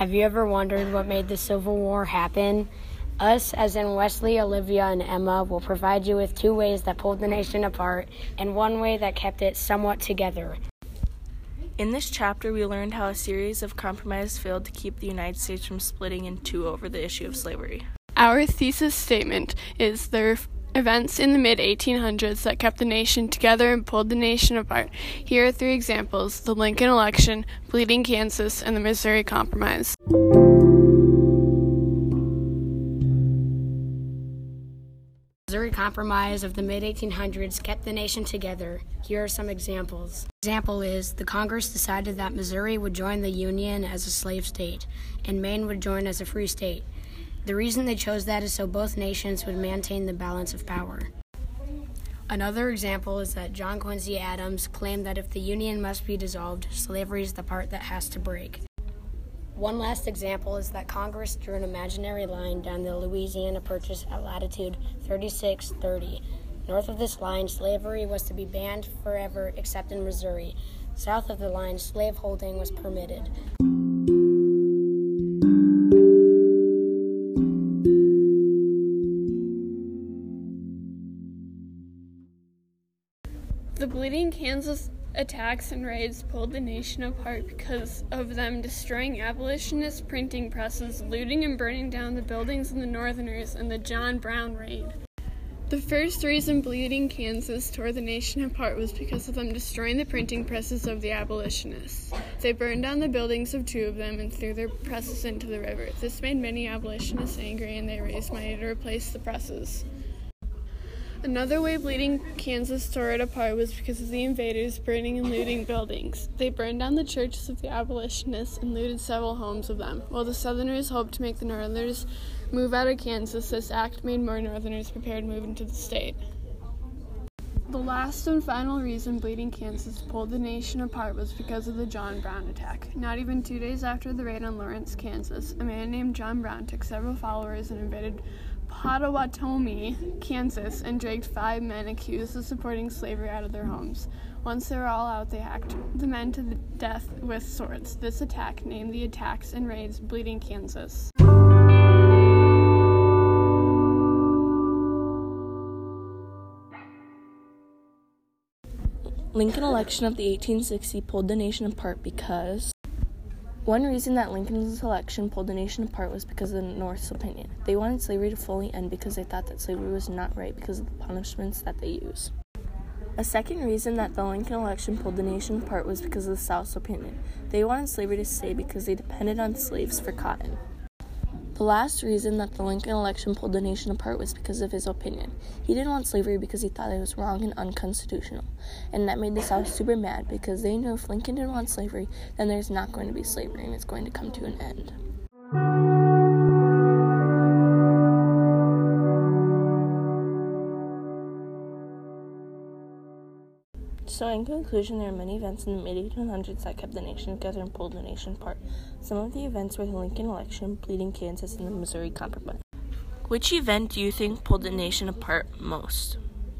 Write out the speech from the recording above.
Have you ever wondered what made the Civil War happen? Us, as in Wesley, Olivia, and Emma, will provide you with two ways that pulled the nation apart and one way that kept it somewhat together. In this chapter, we learned how a series of compromises failed to keep the United States from splitting in two over the issue of slavery. Our thesis statement is there events in the mid 1800s that kept the nation together and pulled the nation apart. Here are three examples the Lincoln election, Bleeding Kansas, and the Missouri Compromise. Missouri Compromise of the mid 1800s kept the nation together. Here are some examples. Example is the Congress decided that Missouri would join the Union as a slave state, and Maine would join as a free state. The reason they chose that is so both nations would maintain the balance of power. Another example is that John Quincy Adams claimed that if the Union must be dissolved, slavery is the part that has to break. One last example is that Congress drew an imaginary line down the Louisiana Purchase at latitude 3630. North of this line, slavery was to be banned forever except in Missouri. South of the line, slaveholding was permitted. The Bleeding Kansas attacks and raids pulled the nation apart because of them destroying abolitionist printing presses, looting and burning down the buildings of the Northerners, and the John Brown raid. The first reason Bleeding Kansas tore the nation apart was because of them destroying the printing presses of the abolitionists. They burned down the buildings of two of them and threw their presses into the river. This made many abolitionists angry and they raised money to replace the presses. Another way Bleeding Kansas tore it apart was because of the invaders burning and looting buildings. They burned down the churches of the abolitionists and looted several homes of them. While the Southerners hoped to make the Northerners move out of Kansas, this act made more Northerners prepared to move into the state. The last and final reason Bleeding Kansas pulled the nation apart was because of the John Brown attack. Not even two days after the raid on Lawrence, Kansas, a man named John Brown took several followers and invaded Pottawatomie, Kansas, and dragged five men accused of supporting slavery out of their homes. Once they were all out, they hacked the men to the death with swords. This attack, named the Attacks and Raids Bleeding Kansas. Lincoln election of the 1860 pulled the nation apart because one reason that Lincoln's election pulled the nation apart was because of the North's opinion. They wanted slavery to fully end because they thought that slavery was not right because of the punishments that they use. A second reason that the Lincoln election pulled the nation apart was because of the South's opinion. They wanted slavery to stay because they depended on slaves for cotton. The last reason that the Lincoln election pulled the nation apart was because of his opinion. He didn't want slavery because he thought it was wrong and unconstitutional. And that made the South super mad because they knew if Lincoln didn't want slavery, then there's not going to be slavery and it's going to come to an end. So, in conclusion, there are many events in the mid 1800s that kept the nation together and pulled the nation apart. Some of the events were the Lincoln election, Bleeding Kansas, and the Missouri Compromise. Which event do you think pulled the nation apart most?